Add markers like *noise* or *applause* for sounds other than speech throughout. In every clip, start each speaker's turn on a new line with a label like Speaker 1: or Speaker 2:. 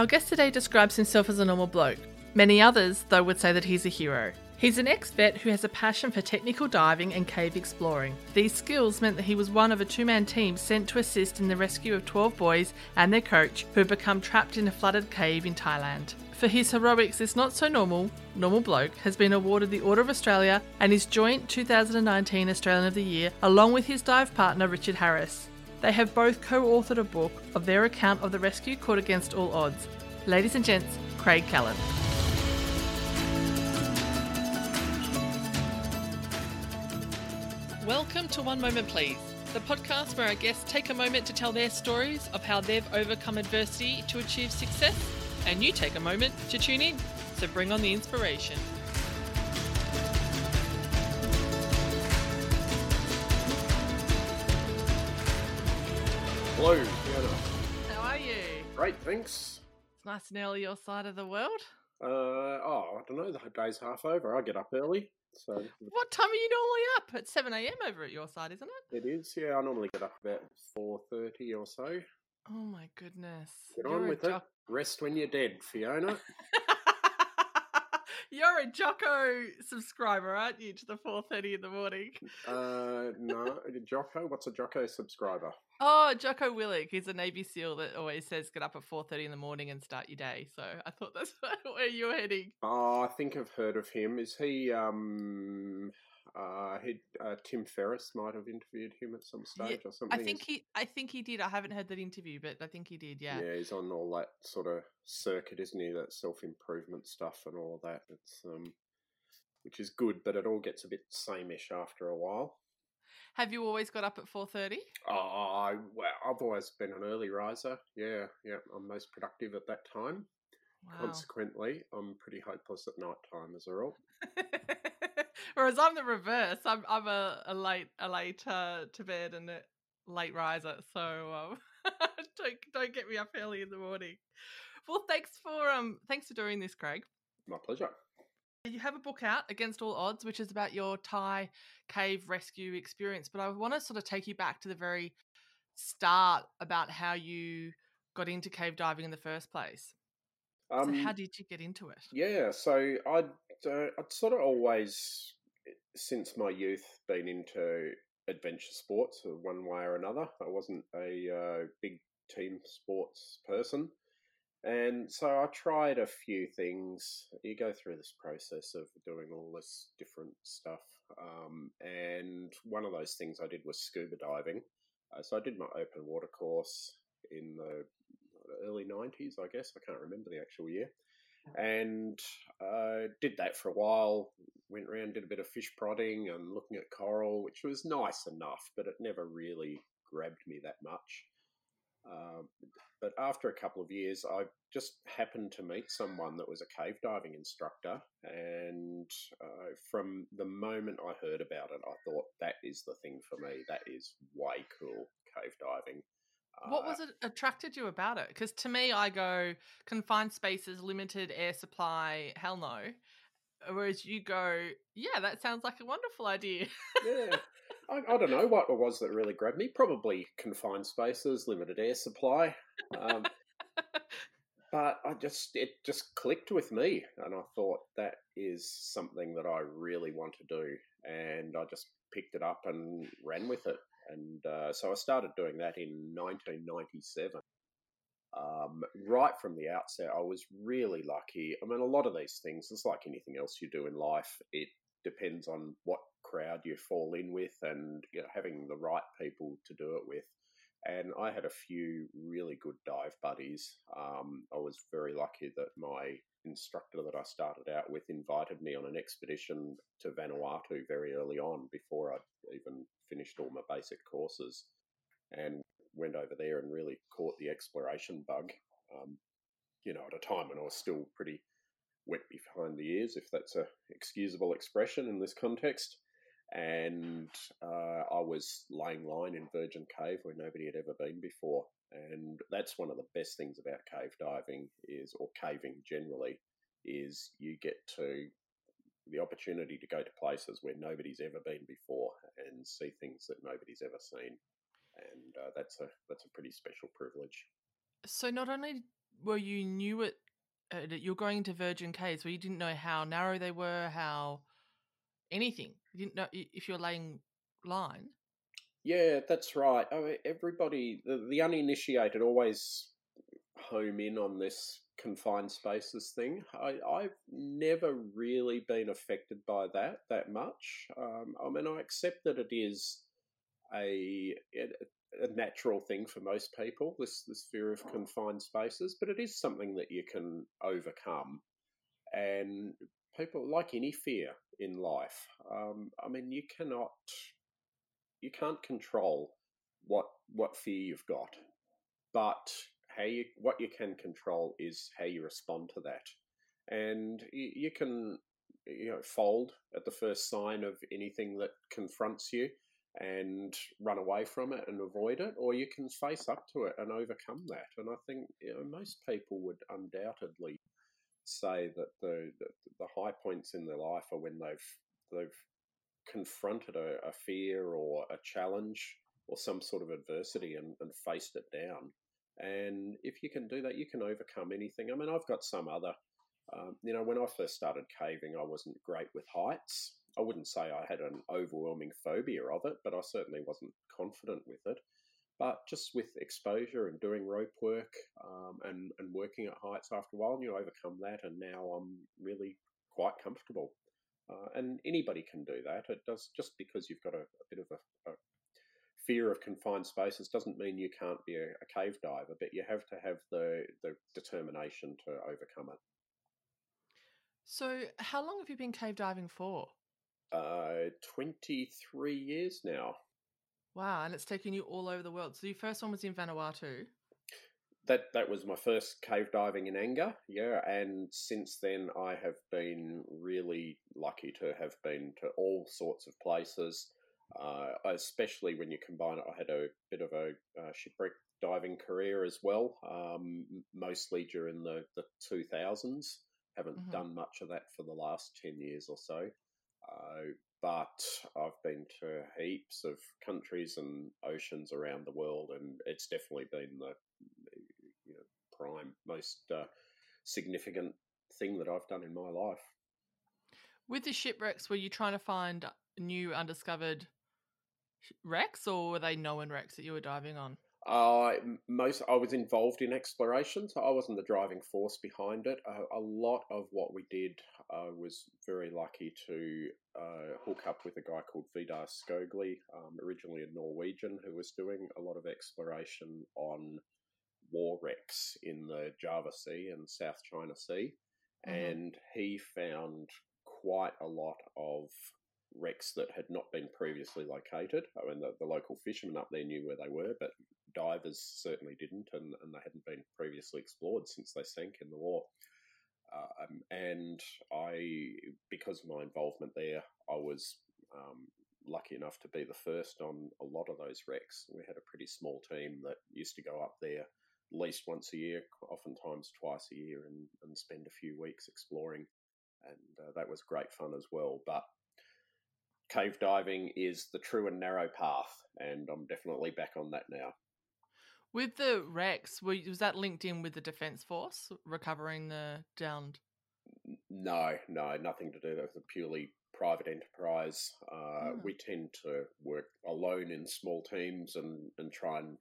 Speaker 1: Our guest today describes himself as a normal bloke. Many others, though, would say that he's a hero. He's an ex vet who has a passion for technical diving and cave exploring. These skills meant that he was one of a two man team sent to assist in the rescue of 12 boys and their coach who had become trapped in a flooded cave in Thailand. For his heroics, this not so normal, normal bloke has been awarded the Order of Australia and his joint 2019 Australian of the Year, along with his dive partner Richard Harris. They have both co authored a book of their account of the rescue caught against all odds. Ladies and gents, Craig Challen. Welcome to One Moment Please, the podcast where our guests take a moment to tell their stories of how they've overcome adversity to achieve success, and you take a moment to tune in. So bring on the inspiration.
Speaker 2: Hello, Fiona.
Speaker 1: How are you?
Speaker 2: Great, thanks.
Speaker 1: It's nice and early your side of the world.
Speaker 2: Uh, oh, I don't know. The day's half over. I get up early, so
Speaker 1: What time are you normally up? At 7 a.m. over at your side, isn't it?
Speaker 2: it is. Yeah, I normally get up about four thirty or so.
Speaker 1: Oh my goodness.
Speaker 2: Get
Speaker 1: You're
Speaker 2: on with it. Rest when you're dead, Fiona. *laughs*
Speaker 1: You're a Jocko subscriber, aren't you, to the 4.30 in the morning?
Speaker 2: uh, no, *laughs* Jocko. What's a Jocko subscriber?
Speaker 1: Oh, Jocko Willink. He's a Navy SEAL that always says get up at 4.30 in the morning and start your day. So I thought that's *laughs* where you're heading.
Speaker 2: Oh, I think I've heard of him. Is he? Um, uh, he, uh, Tim Ferriss might have interviewed him at some
Speaker 1: Yeah,
Speaker 2: stage or something.
Speaker 1: I think he I think he did. I haven't heard that interview, but I think he did, yeah.
Speaker 2: Yeah, he's on all that sort of circuit, isn't he? That self improvement stuff and all of that. It's um, which is good, but it all gets a bit sameish after a while.
Speaker 1: Have you always got up at 4.30?
Speaker 2: Oh, I, well, I've always been an early riser. Yeah, yeah, I'm most productive at that time.
Speaker 1: Wow.
Speaker 2: Consequently, I'm pretty hopeless at night time as a rule. *laughs*
Speaker 1: Whereas I'm the reverse. I'm I'm a, a late a late uh, to bed and a late riser. So um, *laughs* don't don't get me up early in the morning. Well, thanks for um thanks for doing this, Craig.
Speaker 2: My pleasure.
Speaker 1: You have a book out, Against All Odds, which is about your Thai cave rescue experience. But I want to sort of take you back to the very start about how you got into cave diving in the first place.
Speaker 2: Um,
Speaker 1: so how did you get into it?
Speaker 2: Yeah, so I'd uh, I'd sort of always, since my youth, been into adventure sports one way or another. I wasn't a uh, big team sports person, and so I tried a few things. You go through this process of doing all this different stuff, um, and one of those things I did was scuba diving. Uh, so I did my open water course in the early 90s, I guess. I can't remember the actual year and uh, did that for a while. Went around, did a bit of fish prodding and looking at coral, which was nice enough, but it never really grabbed me that much. Um, but after a couple of years, I just happened to meet someone that was a cave diving instructor, and uh, from the moment I heard about it, I thought that is the thing for me. That is way cool, cave diving.
Speaker 1: What
Speaker 2: Uh,
Speaker 1: was it attracted you about it? Because to me, I go confined spaces, limited air supply, hell no. Whereas you go, yeah, that sounds like a wonderful idea.
Speaker 2: yeah. I, I don't know what it was that really grabbed me. Probably confined spaces, limited air supply. Um, *laughs* but I just it just clicked with me, and I thought that is something that I really want to do, and I just picked it up and ran with it. And uh, so I started doing that in 1997. Um, right from the outset, I was really lucky. I mean, a lot of these things, it's like anything else you do in life. It depends on what crowd you fall in with and you know, having the right people to do it with. And I had a few really good dive buddies. Um, I was very lucky that my instructor that I started out with invited me on an expedition to Vanuatu very early on before I'd even finished all my basic courses and went over there and really caught the exploration bug. Um, you know, at a time when I was still pretty wet behind the ears, if that's a excusable expression in this context. And uh, I was laying line in Virgin Cave where nobody had ever been before, and that's one of the best things about cave diving is, or caving generally, is you get to the opportunity to go to places where nobody's ever been before and see things that nobody's ever seen, and uh, that's a that's a pretty special privilege.
Speaker 1: So not only were you knew it uh, you're going into virgin caves where you didn't know how narrow they were, how anything. You didn't know if you're laying line.
Speaker 2: Yeah, that's right. I mean, everybody, the, the uninitiated, always home in on this confined spaces thing. I, I've never really been affected by that that much. Um, I mean, I accept that it is a, a natural thing for most people. This this fear of confined spaces, but it is something that you can overcome. And people like any fear in life. Um, I mean, you cannot, you can't control what what fear you've got, but how you what you can control is how you respond to that, and you, you can you know fold at the first sign of anything that confronts you and run away from it and avoid it, or you can face up to it and overcome that. And I think you know, most people would undoubtedly say that the, the, the high points in their life are when they've they've confronted a, a, fear or a challenge or some sort of adversity and, and faced it down. And if you can do that, you can overcome anything. I mean, I've got some other, um, you know, when I first started caving, I wasn't great with heights. I wouldn't say I had an overwhelming phobia of it, but I certainly wasn't confident with it. But just with exposure and doing rope work um, and, and working at heights after a while, you overcome that, and now I'm really quite comfortable. Uh, and anybody can do that. It does just because you've got a, a bit of a, a, fear of confined spaces doesn't mean you can't be a, a, cave diver, but you have to have the the determination to overcome it.
Speaker 1: So, how long have you been cave diving for?
Speaker 2: Uh, twenty three years now.
Speaker 1: Wow, and it's taken you all over the world. So your first one was in Vanuatu.
Speaker 2: That that was my first cave diving in anger, yeah. And since then, I have been really lucky to have been to all sorts of places. Uh, especially when you combine it, I had a bit of a uh, shipwreck diving career as well, um, mostly during the the two thousands. Haven't mm-hmm. done much of that for the last ten years or so. But I've been to heaps of countries and oceans around the world, and it's definitely been the you know, prime, most uh, significant thing that I've done in my life.
Speaker 1: With the shipwrecks, were you trying to find new undiscovered wrecks, or were they known wrecks that you were diving on?
Speaker 2: Uh, most I was involved in exploration, so I wasn't the driving force behind it. Uh, a lot of what we did uh, was very lucky to uh, hook up with a guy called Vidar Skoglie, um, originally a Norwegian, who was doing a lot of exploration on war wrecks in the Java Sea and South China Sea, mm-hmm. and he found quite a lot of wrecks that had not been previously located. I mean, the, the, local fishermen up there knew where they were, but divers certainly didn't, and, and they hadn't been previously explored since they sank in the war. Um, and I, because of my involvement there, I was um, lucky enough to be the first on a lot of those wrecks. We had a pretty small team that used to go up there at least once a year, oftentimes twice a year, and, and spend a few weeks exploring. And uh, that was great fun as well. But cave diving is the true and narrow path, and I'm definitely back on that now.
Speaker 1: With the wrecks, was that linked in with the Defence Force recovering the downed?
Speaker 2: No, no, nothing to do. That was a purely private enterprise. Uh, oh. We tend to work alone in small teams and, and try and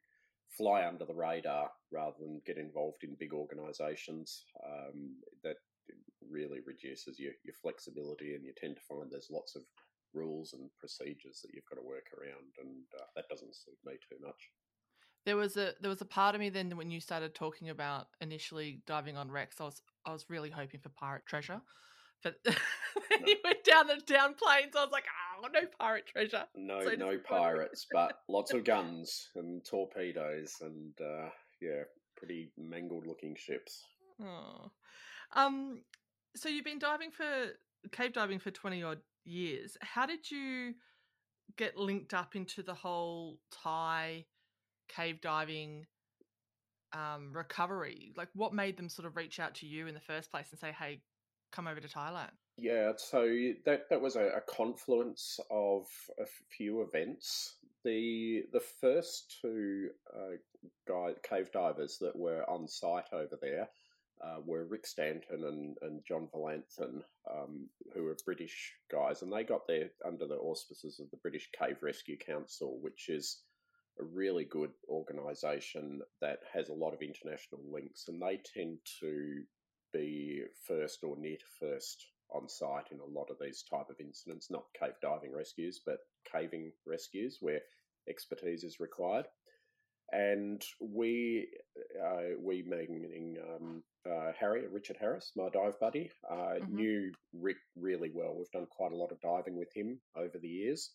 Speaker 2: fly under the radar rather than get involved in big organisations. Um, that really reduces your, your flexibility, and you tend to find there's lots of rules and procedures that you've got to work around, and uh, that doesn't suit me too much.
Speaker 1: There was a there was a part of me then when you started talking about initially diving on wrecks. I was I was really hoping for pirate treasure, but *laughs* no. you went down the down plains. I was like, oh, no pirate treasure.
Speaker 2: No, so no pirates, but lots of *laughs* guns and torpedoes and uh, yeah, pretty mangled looking ships.
Speaker 1: Oh, um, so you've been diving for cave diving for twenty odd years. How did you get linked up into the whole Thai cave diving um, recovery? Like, what made them sort of reach out to you in the first place and say, "Hey, come over to Thailand"?
Speaker 2: Yeah, so that that was a, a confluence of a few events the the first two uh, guy, cave divers that were on site over there uh, were Rick Stanton and, and John Volanthen, um, who are British guys, and they got there under the auspices of the British Cave Rescue Council, which is a really good organisation that has a lot of international links, and they tend to be first or near to first on site in a lot of these type of incidents, not cave diving rescues, but caving rescues where expertise is required. And we, uh, we meaning um, uh, Harry, Richard Harris, my dive buddy, uh, mm-hmm. knew Rick really well. We've done quite a lot of diving with him over the years.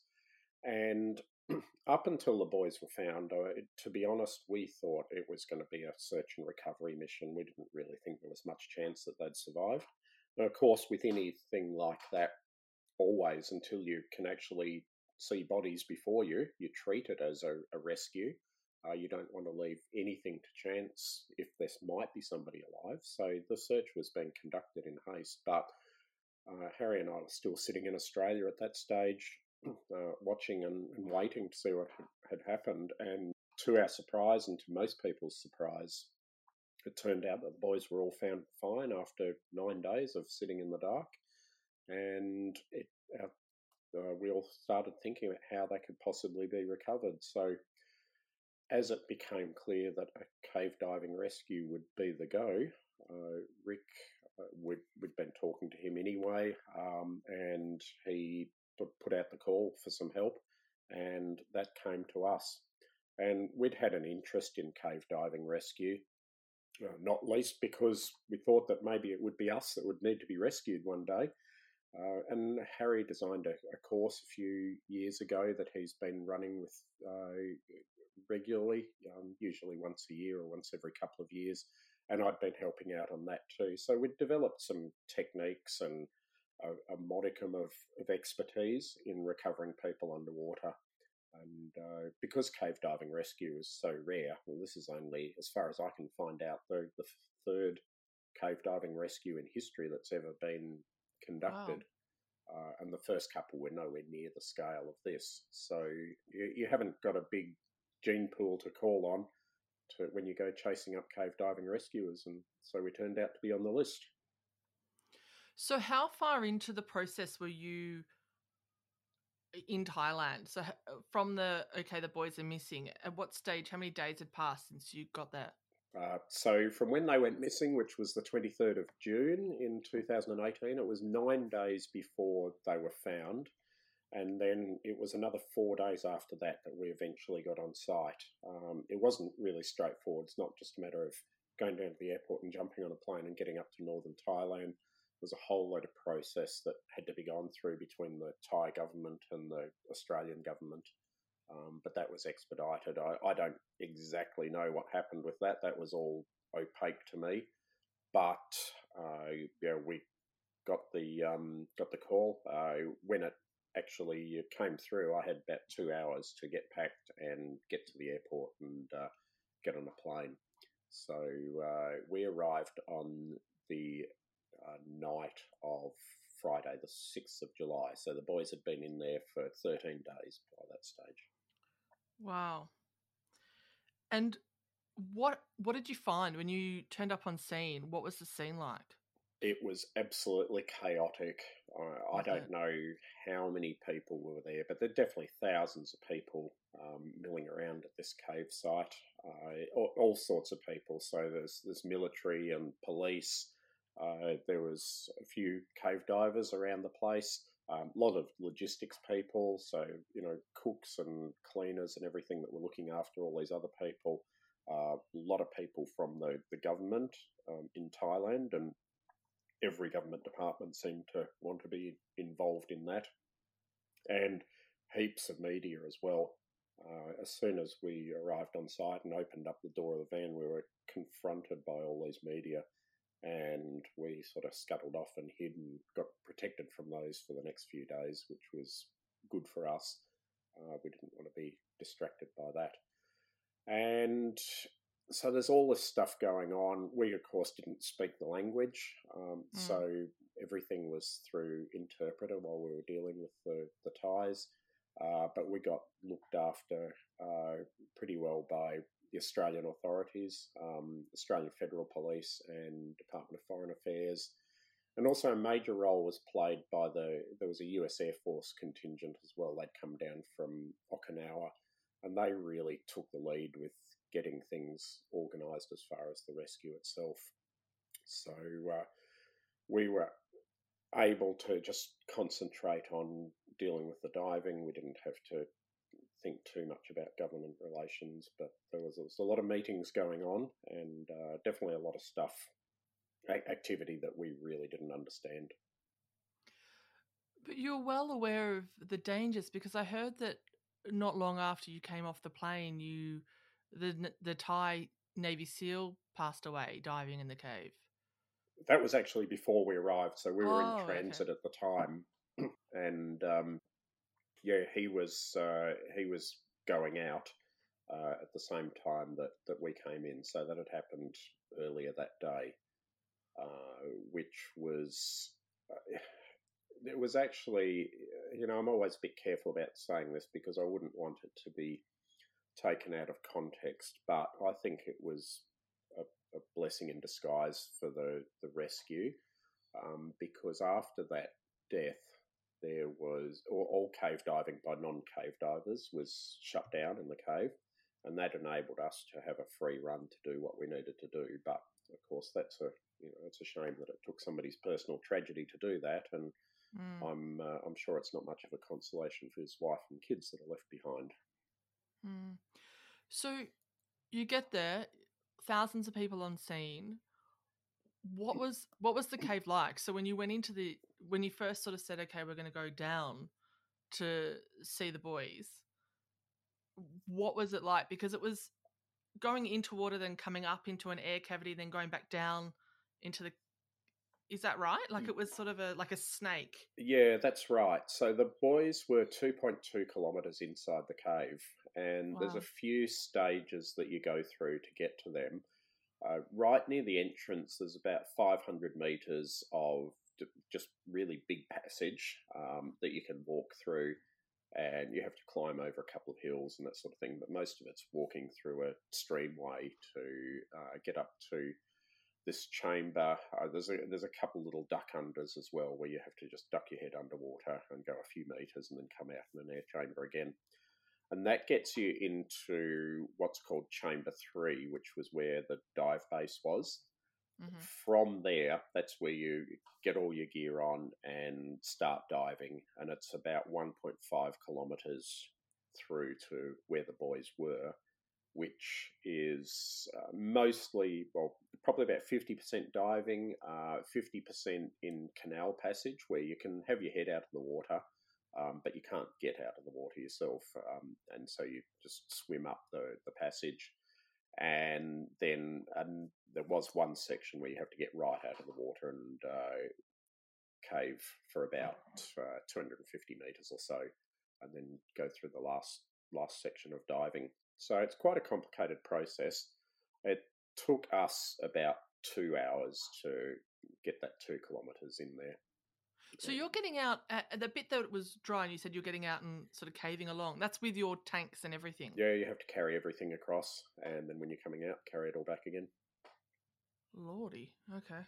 Speaker 2: And *clears throat* up until the boys were found, uh, to be honest, we thought it was going to be a search and recovery mission. We didn't really think there was much chance that they'd survive. And of course, with anything like that, always until you can actually see bodies before you, you treat it as a, a rescue. Uh, you don't want to leave anything to chance if this might be somebody alive. So the search was being conducted in haste. But uh, Harry and I were still sitting in Australia at that stage, uh, watching and, and, waiting to see what had happened. And to our surprise, and to most people's surprise, it turned out that the boys were all found fine after nine days of sitting in the dark. And it, uh, we all started thinking about how they could possibly be recovered. So as it became clear that a cave diving rescue would be the go, uh, Rick, uh, we'd, we'd been talking to him anyway, um, and he put, put out the call for some help, and that came to us. And we'd had an interest in cave diving rescue, uh, not least because we thought that maybe it would be us that would need to be rescued one day. Uh, and Harry designed a, a, course a few years ago that he's been running with uh, regularly, um, usually once a year or once every couple of years. And I'd been helping out on that too. So we'd developed some techniques and a, a modicum of, of expertise in recovering people underwater. And uh, because cave diving rescue is so rare, well, this is only, as far as I can find out, the, the third cave diving rescue in history that's ever been conducted. Wow. Uh, and the first couple were nowhere near the scale of this. So you, you haven't got a big gene pool to call on to when you go chasing up cave diving rescuers, and so we turned out to be on the list.
Speaker 1: So, how far into the process were you in Thailand? So, from the okay, the boys are missing. At what stage? How many days had passed since you got there?
Speaker 2: Uh, so, from when they went missing, which was the 23rd of June in 2018, it was nine days before they were found. And then it was another four days after that that we eventually got on site. Um, it wasn't really straightforward. It's not just a matter of going down to the airport and jumping on a plane and getting up to northern Thailand. There's a whole lot of process that had to be gone through between the Thai government and the Australian government. Um, but that was expedited. I, I, don't exactly know what happened with that. That was all opaque to me. But uh, yeah, we got the um, got the call uh, when it actually came through, I had about two hours to get packed and get to the airport and uh, get on a plane. So uh, we arrived on the uh, night of Friday, the 6th of July. So the boys had been in there for 13 days by that stage.
Speaker 1: Wow. And what what did you find when you turned up on scene? What was the scene like?
Speaker 2: it was absolutely chaotic. I, I don't know how many people were there, but there are definitely thousands of people um, milling around at this cave site. Uh, all, all, sorts of people. So there's there's military and police. Uh, there was a few cave divers around the place. A um, lot of logistics people, so you know cooks and cleaners and everything that were looking after all these other people. Uh, a lot of people from the the government um, in Thailand and every government department seemed to want to be involved in that, and heaps of media as well. Uh, as soon as we arrived on site and opened up the door of the van, we were confronted by all these media, and we sort of scuttled off and hid and got protected from those for the next few days, which was good for us. Uh, we didn't want to be distracted by that. And so there's all this stuff going on. We, of course, didn't speak the language, um, mm. so everything was through interpreter while we were dealing with the, the Thais. uh, but we got looked after uh, pretty well by the Australian authorities, um, Australian Federal Police, and Department of Foreign Affairs. And also, a major role was played by the there was a US Air Force contingent as well. They'd come down from Okinawa, and they really took the lead with getting things organised as far as the rescue itself. So uh, we were able to just concentrate on dealing with the diving. We didn't have to think too much about government relations, but there was, there was a lot of meetings going on and uh, definitely a lot of stuff, activity that we really didn't understand.
Speaker 1: But you're well aware of the dangers because I heard that not long after you came off the plane, you the the Thai Navy SEAL passed away diving in the cave.
Speaker 2: That was actually before we arrived, so we were oh, in transit okay. at the time, *clears throat* and um, yeah, he was uh, he was going out uh, at the same time that that we came in, so that had happened earlier that day, uh, which was. Uh, it was actually, you know, I'm always a bit careful about saying this because I wouldn't want it to be taken out of context, but I think it was a, a blessing in disguise for the, the rescue um, because after that death, there was all, all cave diving by non-cave divers was shut down in the cave, and that enabled us to have a free run to do what we needed to do. But of course, that's a you know it's a shame that it took somebody's personal tragedy to do that, and mm. I'm uh, I'm sure it's not much of a consolation for his wife and kids that are left behind.
Speaker 1: Mm. So you get there, thousands of people on scene. What was what was the cave like? So when you went into the when you first sort of said, okay, we're going to go down to see the boys, what was it like? Because it was going into water, then coming up into an air cavity, then going back down into the. Is that right? Like mm. it was sort of a like a snake.
Speaker 2: Yeah, that's right. So the boys were two point two kilometers inside the cave, and wow. there's a few stages that you go through to get to them. Uh, right near the entrance, there's about 500 meters of just really big passage um, that you can walk through, and you have to climb over a couple of hills and that sort of thing. But most of it's walking through a streamway to uh, get up to this chamber. Uh, there's a there's a couple little duck unders as well, where you have to just duck your head underwater and go a few meters and then come out in an air chamber again. And that gets you into what's called Chamber Three, which was where the dive base was. Mm-hmm. From there, that's where you get all your gear on and start diving. And it's about 1.5 kilometers through to where the boys were, which is uh, mostly, well, probably about 50% diving, uh, 50% in canal passage, where you can have your head out of the water. Um, but you can't get out of the water yourself, um, and so you just swim up the, the passage and then and there was one section where you have to get right out of the water and uh, cave for about uh, 250 meters or so, and then go through the last last section of diving. So it's quite a complicated process. It took us about two hours to get that two kilometers in there.
Speaker 1: So you're getting out at the bit that was dry, and you said you're getting out and sort of caving along. That's with your tanks and everything.
Speaker 2: Yeah, you have to carry everything across, and then when you're coming out, carry it all back again.
Speaker 1: Lordy, okay.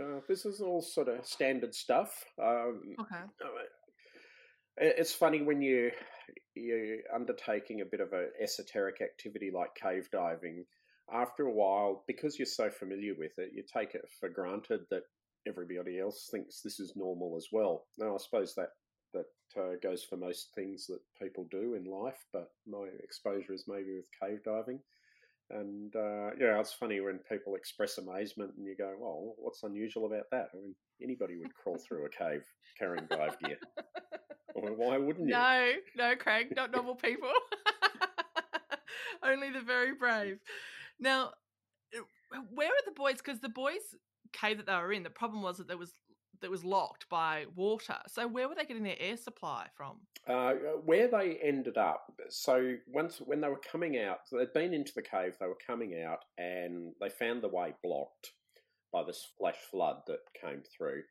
Speaker 2: Uh, this is all sort of standard stuff. Um,
Speaker 1: okay.
Speaker 2: It's funny when you you're undertaking a bit of a esoteric activity like cave diving. After a while, because you're so familiar with it, you take it for granted that everybody else thinks this is normal as well. Now, I suppose that that uh, goes for most things that people do in life, but my exposure is maybe with cave diving. And uh, yeah, it's funny when people express amazement and you go, well, what's unusual about that? I mean, anybody would crawl through a cave carrying dive gear. *laughs* why wouldn't you?
Speaker 1: No, no, Craig, not normal people. *laughs* Only the very brave. Now, where are the boys? Because the boys cave that they were in, the problem was that there was that was locked by water. So where were they getting their air supply from?
Speaker 2: Uh, where they ended up. So once when they were coming out, so they'd been into the cave. They were coming out, and they found the way blocked by this flash flood that came through.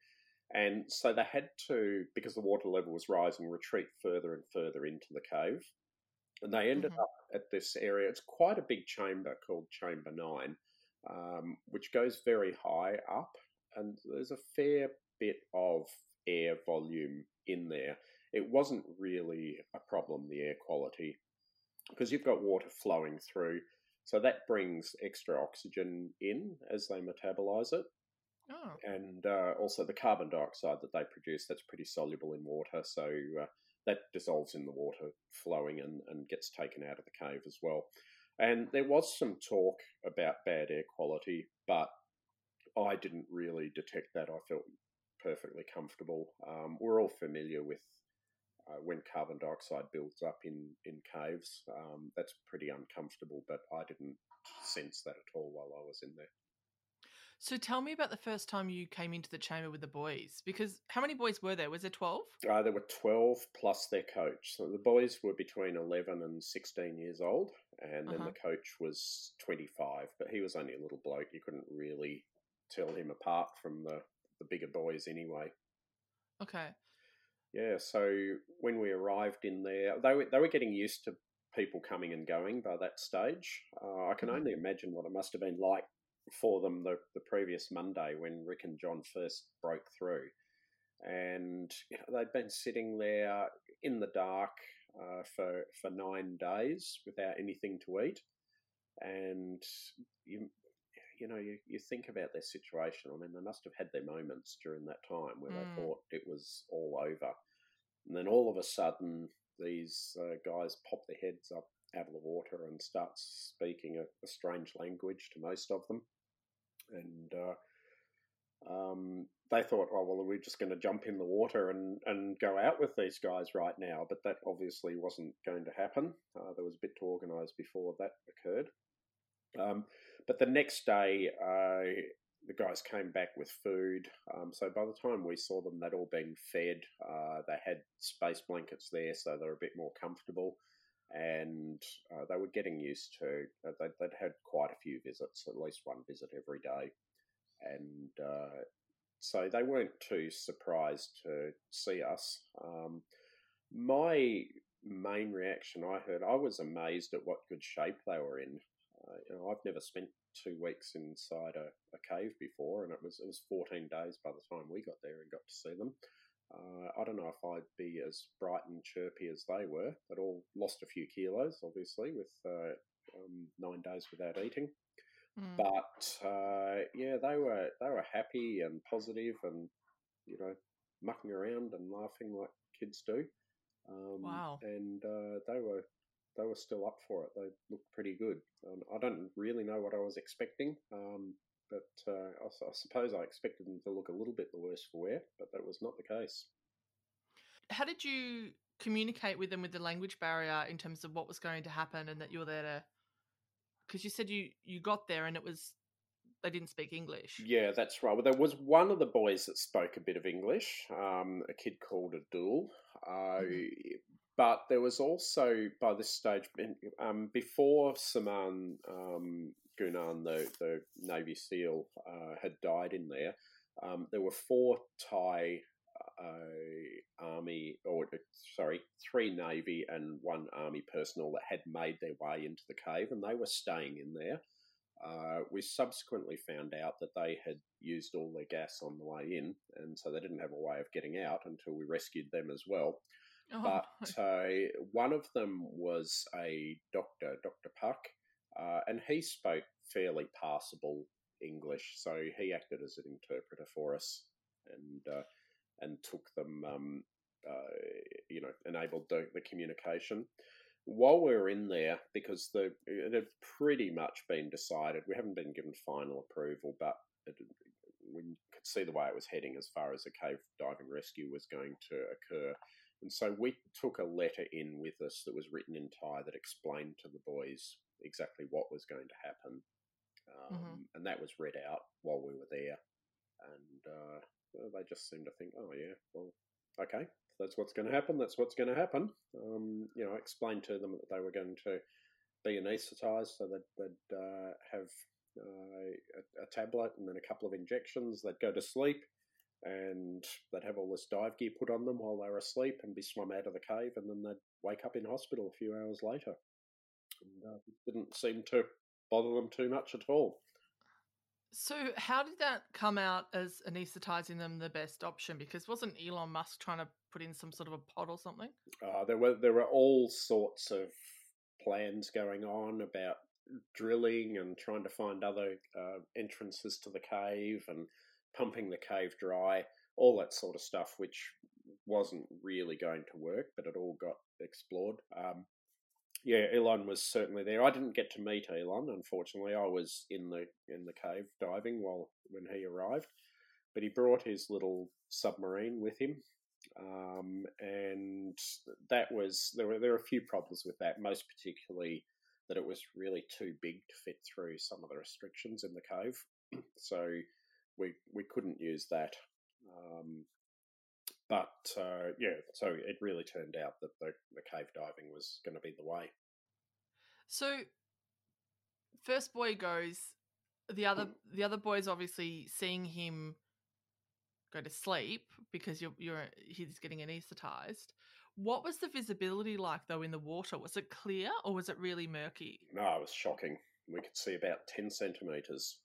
Speaker 2: And so they had to, because the water level was rising, retreat further and further into the cave. And they ended mm-hmm. up at this area. It's quite a big chamber called Chamber 9, um, which goes very high up. And there's a fair bit of air volume in there. It wasn't really a problem, the air quality, because you've got water flowing through. So that brings extra oxygen in as they metabolize it. Oh. And uh, also the carbon dioxide that they produce, that's pretty soluble in water. So uh, that dissolves in the water flowing and, and gets taken out of the cave as well. And there was some talk about bad air quality, but I didn't really detect that. I felt perfectly comfortable. Um, we're all familiar with uh, when carbon dioxide builds up in in caves. Um, that's pretty uncomfortable, but I didn't sense that at all while I was in there.
Speaker 1: So tell me about the first time you came into the chamber with the boys. Because how many boys were there? Was there 12?
Speaker 2: Uh, there were 12 plus their coach. So the boys were between 11 and 16 years old, and then uh-huh. the coach was 25, but he was only a little bloke. You couldn't really tell him apart from the, the bigger boys anyway.
Speaker 1: Okay.
Speaker 2: Yeah, so when we arrived in there, they were, they were getting used to people coming and going by that stage. Uh, I can mm-hmm. only imagine what it must have been like for them the, the previous Monday when Rick and John first broke through. And you know, they'd been sitting there in the dark uh, for, for nine days without anything to eat. And you, you know, you, you think about their situation. I mean, they must have had their moments during that time where mm. they thought it was all over. And then all of a sudden, these uh, guys pop their heads up out of the water and start speaking a, a strange language to most of them. And uh, um, they thought, oh, well, we're just going to jump in the water and, and go out with these guys right now. But that obviously wasn't going to happen. Uh, there was a bit to organise before that occurred. Um, but the next day, uh, the guys came back with food. Um, so by the time we saw them, they'd all been fed. Uh, they had space blankets there, so they were a bit more comfortable. And uh, they were getting used to. Uh, they'd, they'd, had quite a few visits, at least one visit every day, and uh, so they weren't too surprised to see us. Um, my main reaction I heard, I was amazed at what good shape they were in. Uh, you know, I've never spent two weeks inside a, a, cave before, and it was it was 14 days by the time we got there and got to see them. Uh, I don't know if I'd be as bright and chirpy as they were. They'd all lost a few kilos, obviously, with uh, um, nine days without eating. Mm. But uh, yeah, they were they were happy and positive, and you know, mucking around and laughing like kids do.
Speaker 1: Um, wow!
Speaker 2: And uh, they were they were still up for it. They looked pretty good. Um, I don't really know what I was expecting, um, but uh, I, I, suppose I expected them to look a little bit the worse for wear, but that was not the case.
Speaker 1: How did you communicate with them with the language barrier in terms of what was going to happen and that you were there to? Because you said you you got there and it was they didn't speak English.
Speaker 2: Yeah, that's right. Well, there was one of the boys that spoke a bit of English, um, a kid called Abdul. Uh, mm-hmm. But there was also, by this stage, um, before Saman um, Kunan, the, the Navy SEAL, uh, had died in there, um, there were four Thai uh, Army, or sorry, three Navy and one Army personnel that had made their way into the cave, and they were staying in there. Uh, we subsequently found out that they had used all their gas on the way in, and so they didn't have a way of getting out until we rescued them as well. Oh. But *laughs* uh, one of them was a doctor, Dr. Pak, uh, and he spoke fairly passable English, so he acted as an interpreter for us and uh, and took them, um, uh, you know, enabled the, the communication while we were in there, because the it had pretty much been decided, we haven't been given final approval, but it, we could see the way it was heading as far as a cave diving rescue was going to occur. And so we took a letter in with us that was written in Thai that explained to the boys exactly what was going to happen. Um, mm-hmm. And that was read out while we were there. And uh, well, they just seemed to think, oh, yeah, well, okay, that's what's going to happen. That's what's going to happen. Um, you know, I explained to them that they were going to be anaesthetized so that they'd uh, have uh, a, a, tablet and then a couple of injections. They'd go to sleep and they'd have all this dive gear put on them while they were asleep and be swum out of the cave, and then they'd wake up in hospital a few hours later. And uh, didn't seem to bother them too much at all.
Speaker 1: So, how did that come out as anaesthetizing them the best option? Because wasn't Elon Musk trying to put in some sort of a pod or something?
Speaker 2: Uh, there were there were all sorts of plans going on about drilling and trying to find other uh, entrances to the cave and pumping the cave dry, all that sort of stuff, which wasn't really going to work, but it all got explored. Um, yeah, Elon was certainly there. I didn't get to meet Elon, unfortunately. I was in the in the cave diving while when he arrived, but he brought his little submarine with him, um, and that was there were there were a few problems with that. Most particularly that it was really too big to fit through some of the restrictions in the cave, *clears throat* so we we couldn't use that. Um, but uh, yeah, so it really turned out that the, the cave diving was going to be the way.
Speaker 1: So, first boy goes. The other the other boys obviously seeing him go to sleep because you're you're he's getting anaesthetized. What was the visibility like though in the water? Was it clear or was it really murky?
Speaker 2: No, it was shocking. We could see about ten centimeters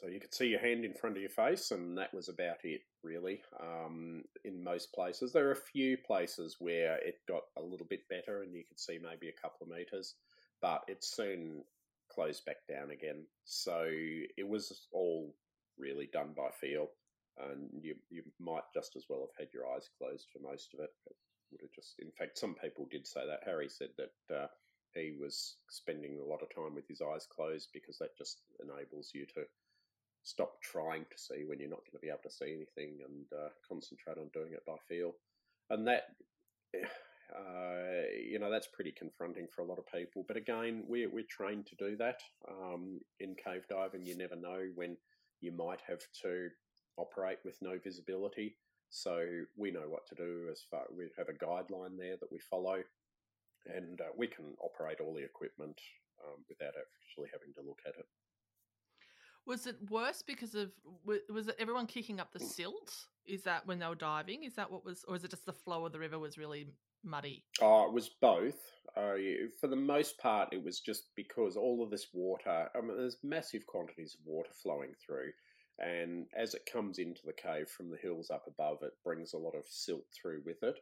Speaker 2: so you could see your hand in front of your face, and that was about it, really. Um, in most places, there are a few places where it got a little bit better, and you could see maybe a couple of meters, but it soon closed back down again. So it was all really done by feel, and you you might just as well have had your eyes closed for most of it. it would have just, in fact, some people did say that. Harry said that. Uh, he was spending a lot of time with his eyes closed because that just enables you to stop trying to see when you're not going to be able to see anything and uh, concentrate on doing it by feel. And that, *sighs* uh, you know, that's pretty confronting for a lot of people. But again, we're, we're trained to do that. Um, in cave diving, you never know when you might have to operate with no visibility. So we know what to do as far we have a guideline there that we follow, and uh, we can operate all the equipment um, without actually having to look at it.
Speaker 1: Was it worse because of was it everyone kicking up the silt? Is that when they were diving? Is that what was, or is it just the flow of the river was really muddy?
Speaker 2: Oh, it was both. Uh, for the most part, it was just because all of this water. I mean, there's massive quantities of water flowing through, and as it comes into the cave from the hills up above, it brings a lot of silt through with it.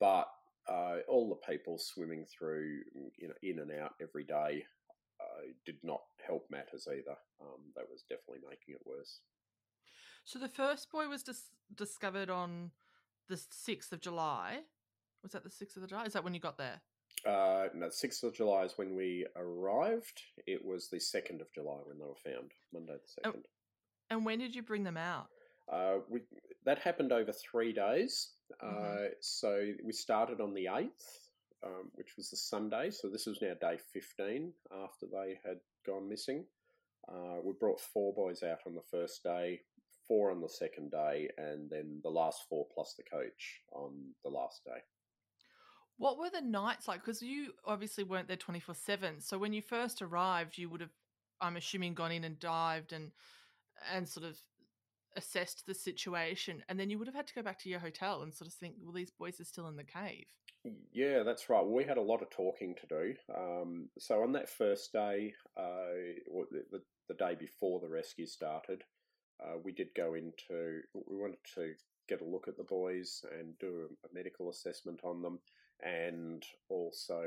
Speaker 2: But uh, all the people swimming through, you know, in and out every day did not help matters either. Um, that was definitely making it worse.
Speaker 1: So the first boy was dis- discovered on the 6th of July. Was that the 6th of July? Is that when you got there?
Speaker 2: Uh, no, 6th of July is when we arrived. It was the 2nd of July when they were found, Monday the 2nd.
Speaker 1: And, and when did you bring them out?
Speaker 2: Uh, we, that happened over three days. Mm-hmm. Uh, so we started on the 8th um, which was the Sunday. So this was now day 15 after they had gone missing. Uh, we brought four boys out on the first day, four on the second day, and then the last four plus the coach on the last day.
Speaker 1: What were the nights like? Because you obviously weren't there 24 7. So when you first arrived, you would have, I'm assuming, gone in and dived and and sort of assessed the situation. And then you would have had to go back to your hotel and sort of think, well, these boys are still in the cave.
Speaker 2: Yeah, that's right. We had a lot of talking to do. Um, so on that first day, uh, the, the day before the rescue started, uh, we did go into. We wanted to get a look at the boys and do a, medical assessment on them, and also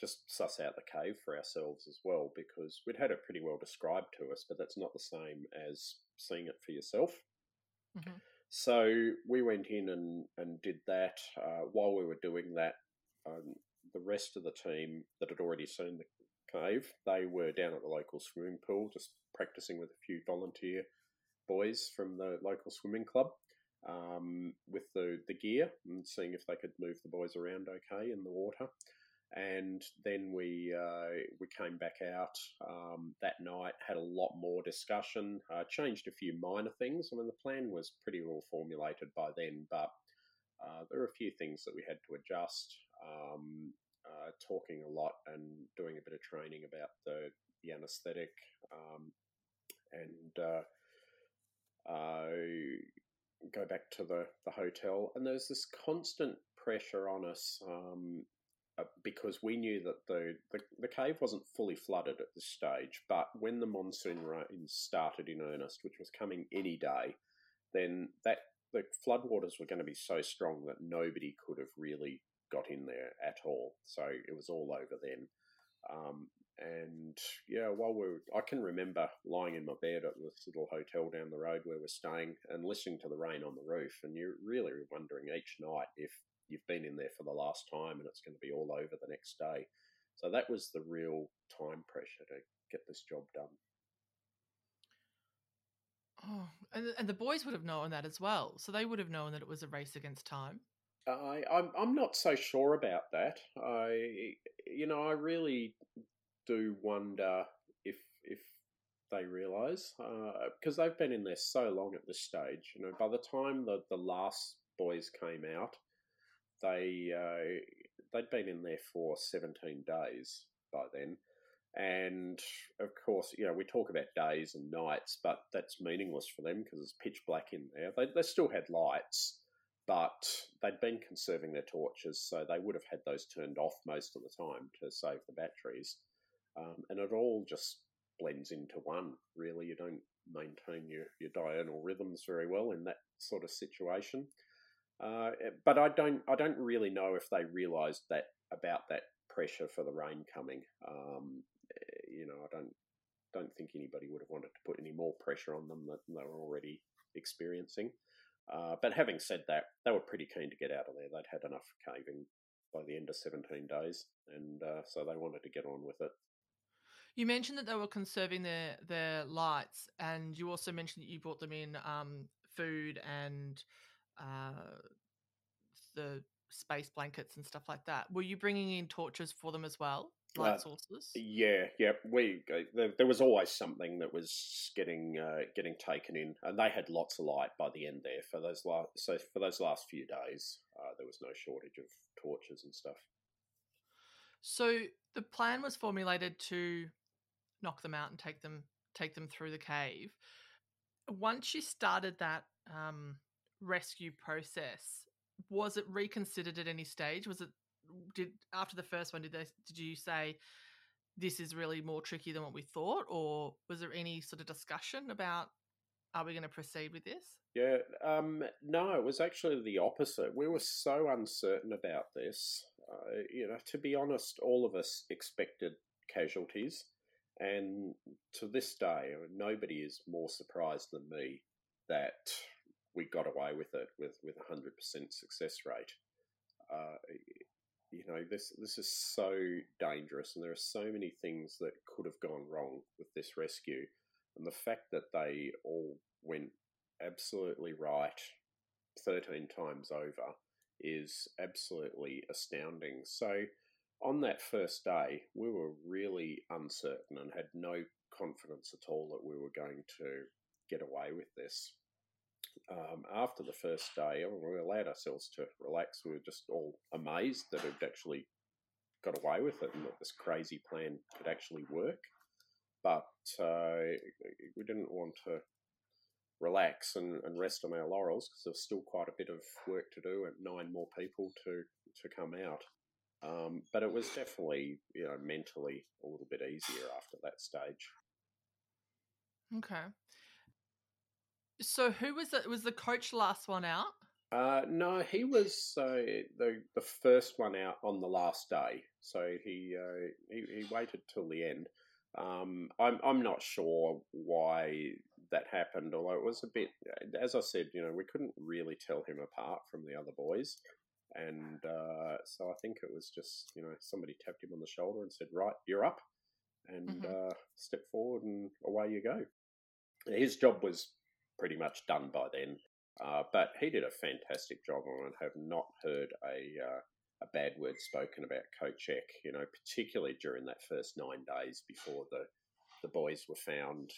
Speaker 2: just suss out the cave for ourselves as well because we'd had it pretty well described to us, but that's not the same as seeing it for yourself. Mm-hmm. So we went in and, and did that. Uh, while we were doing that, um, the rest of the team that had already seen the cave, they were down at the local swimming pool just practicing with a few volunteer boys from the local swimming club um, with the, the gear and seeing if they could move the boys around okay in the water and then we uh, we came back out um, that night, had a lot more discussion, uh, changed a few minor things. I mean, the plan was pretty well formulated by then, but uh, there were a few things that we had to adjust. Um, uh, talking a lot and doing a bit of training about the the anaesthetic um, and uh, go back to the, the hotel, and there's this constant pressure on us um, uh, because we knew that the, the, the cave wasn't fully flooded at this stage. But when the monsoon rains started in earnest, which was coming any day, then that the floodwaters were going to be so strong that nobody could have really got in there at all. So it was all over then. Um, and yeah, while we are I can remember lying in my bed at this little hotel down the road where we're staying and listening to the rain on the roof, and you're really wondering each night if you've been in there for the last time and it's going to be all over the next day. So that was the real time pressure to get this job done.
Speaker 1: Oh, and and the boys would have known that as well. So they would have known that it was a race against time.
Speaker 2: I I'm I'm not so sure about that. I you know I really do wonder if if they realise because uh, they've been in there so long at this stage. You know, by the time the the last boys came out, they uh, they'd been in there for seventeen days by then. And of course, you know, we talk about days and nights, but that's meaningless for them because it's pitch black in there. They, they still had lights, but they'd been conserving their torches, so they would have had those turned off most of the time to save the batteries. Um, and it all just blends into one, really. You don't maintain your, your diurnal rhythms very well in that sort of situation. Uh, but I don't, I don't really know if they realised that about that pressure for the rain coming. Um, eh, you know, I don't, don't think anybody would have wanted to put any more pressure on them than they were already experiencing. Uh, but having said that, they were pretty keen to get out of there. They'd had enough caving by the end of 17 days, and uh, so they wanted to get on with it.
Speaker 1: You mentioned that they were conserving their their lights, and you also mentioned that you brought them in um, food and uh, the space blankets and stuff like that. Were you bringing in torches for them as well? Light uh, sources.
Speaker 2: Yeah, yeah. We there, there, was always something that was getting uh, getting taken in, and they had lots of light by the end there for those last. So for those last few days, uh, there was no shortage of torches and stuff.
Speaker 1: So the plan was formulated to knock them out and take them take them through the cave. Once you started that um, rescue process, was it reconsidered at any stage? Was it did after the first one? Did they did you say this is really more tricky than what we thought, or was there any sort of discussion about are we going to proceed with this?
Speaker 2: Yeah, um, no, it was actually the opposite. We were so uncertain about this. Uh, you know, to be honest, all of us expected casualties. And to this day, nobody is more surprised than me that we got away with it with with a hundred percent success rate. Uh, you know, this this is so dangerous, and there are so many things that could have gone wrong with this rescue, and the fact that they all went absolutely right thirteen times over is absolutely astounding. So. On that first day, we were really uncertain and had no confidence at all that we were going to get away with this um, after the first day, we allowed ourselves to relax. We were just all amazed that it actually got away with it and that this crazy plan could actually work. But uh, we didn't want to relax and, and rest on our laurels because there's still quite a bit of work to do and nine more people to to come out. Um, but it was definitely, you know, mentally a little bit easier after that stage.
Speaker 1: Okay. So who was it? Was the coach last one out?
Speaker 2: Uh, no, he was uh, the the first one out on the last day. So he uh, he, he, waited till the end. Um, I'm I'm not sure why that happened. Although it was a bit, as I said, you know, we couldn't really tell him apart from the other boys, and uh, so I think it was just you know somebody tapped him on the shoulder and said, "Right, you're up," and mm-hmm. Uh, step forward and away you go. His job was pretty much done by then. Uh, but he did a fantastic job it. Have not heard a uh, a bad word spoken about Coach Eck. You know, particularly during that first nine days before the the boys were found.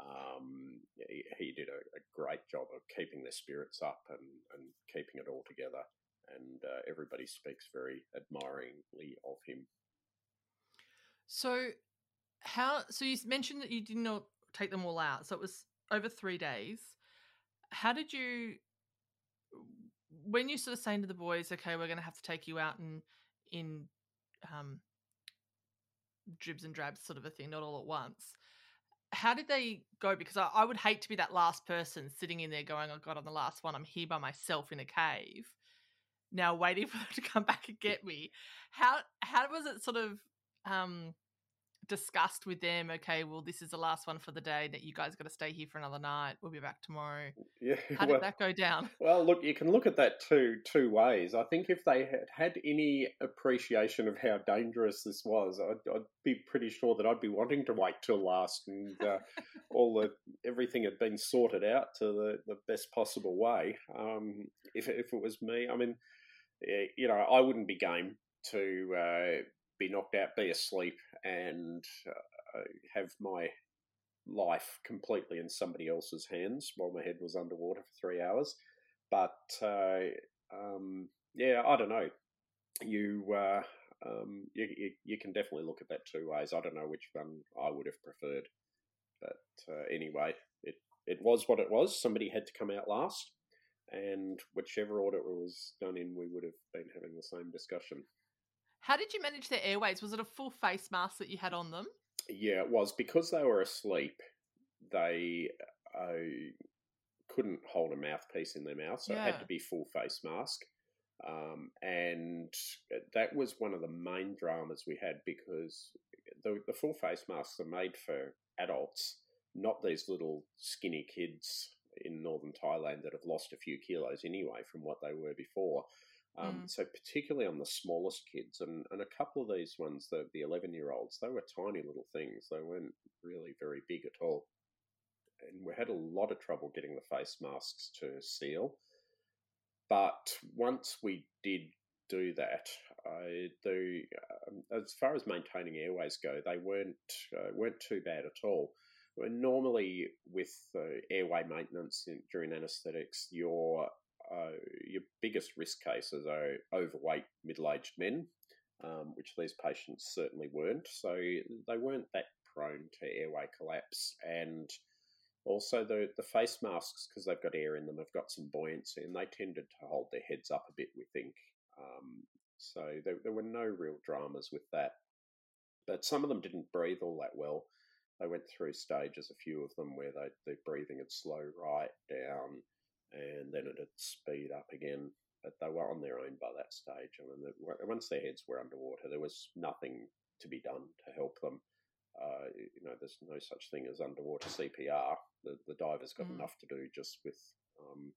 Speaker 2: Um, he, he, did a, a, great job of keeping their spirits up and, and keeping it all together. And uh, everybody speaks very admiringly of him.
Speaker 1: So, how? So you mentioned that you did not take them all out. So it was over three days. How did you when you sort of saying to the boys, okay, we're going to have to take you out in in um, dribs and drabs sort of a thing, not all at once. How did they go? Because I, I would hate to be that last person sitting in there going, "Oh God, I'm the last one. I'm here by myself in a cave." Now waiting *laughs* for them to come back and get me. How how was it sort of um, discussed with them, okay, well, this is the last one for the day that you guys got to stay here for another night. We'll be back tomorrow.
Speaker 2: Yeah. *laughs*
Speaker 1: How did that go down? *laughs*
Speaker 2: Well, look, you can look at that two two ways. I think if they had had any appreciation of how dangerous this was, I'd, I'd be pretty sure that I'd be wanting to wait till last and uh, *laughs* all the everything had been sorted out to the, the best possible way. Um, if if it was me, I mean, eh, you know, I wouldn't be game to uh, be knocked out, be asleep, and uh, have my life completely in somebody else's hands while my head was underwater for three hours. But uh, um, yeah, I don't know. You, uh, um, you, you, can definitely look at that two ways. I don't know which one I would have preferred, but uh, anyway, it it was what it was. Somebody had to come out last, and whichever order it was done in, we would have been having the same discussion.
Speaker 1: How did you manage their airways? Was it a full face mask that you had on them?
Speaker 2: Yeah, it was because they were asleep. They uh, couldn't hold a mouthpiece in their mouth, so yeah. it had to be full face mask. Um, and that was one of the main dramas we had because the, the full face masks are made for adults, not these little skinny kids in northern Thailand that have lost a few kilos anyway from what they were before. Um, mm. So particularly on the smallest kids, and, and a couple of these ones, the the eleven year olds, they were tiny little things. They weren't really very big at all, and we had a lot of trouble getting the face masks to seal. But once we did do that, uh, the um, as far as maintaining airways go, they weren't uh, weren't too bad at all. Normally, with uh, airway maintenance in, during anaesthetics, your uh, your biggest risk cases are overweight middle aged men, um, which these patients certainly weren't. So they weren't that prone to airway collapse. And also, the, the face masks, because they've got air in them, have got some buoyancy and they tended to hold their heads up a bit, we think. Um, so there, there were no real dramas with that. But some of them didn't breathe all that well. They went through stages, a few of them, where they, their breathing had slowed right down and then it'd speed up again. But they were on their own by that stage. I mean, once their heads were underwater, there was nothing to be done to help them. Uh, you know, there's no such thing as underwater CPR. The, the divers got mm. enough to do just with um,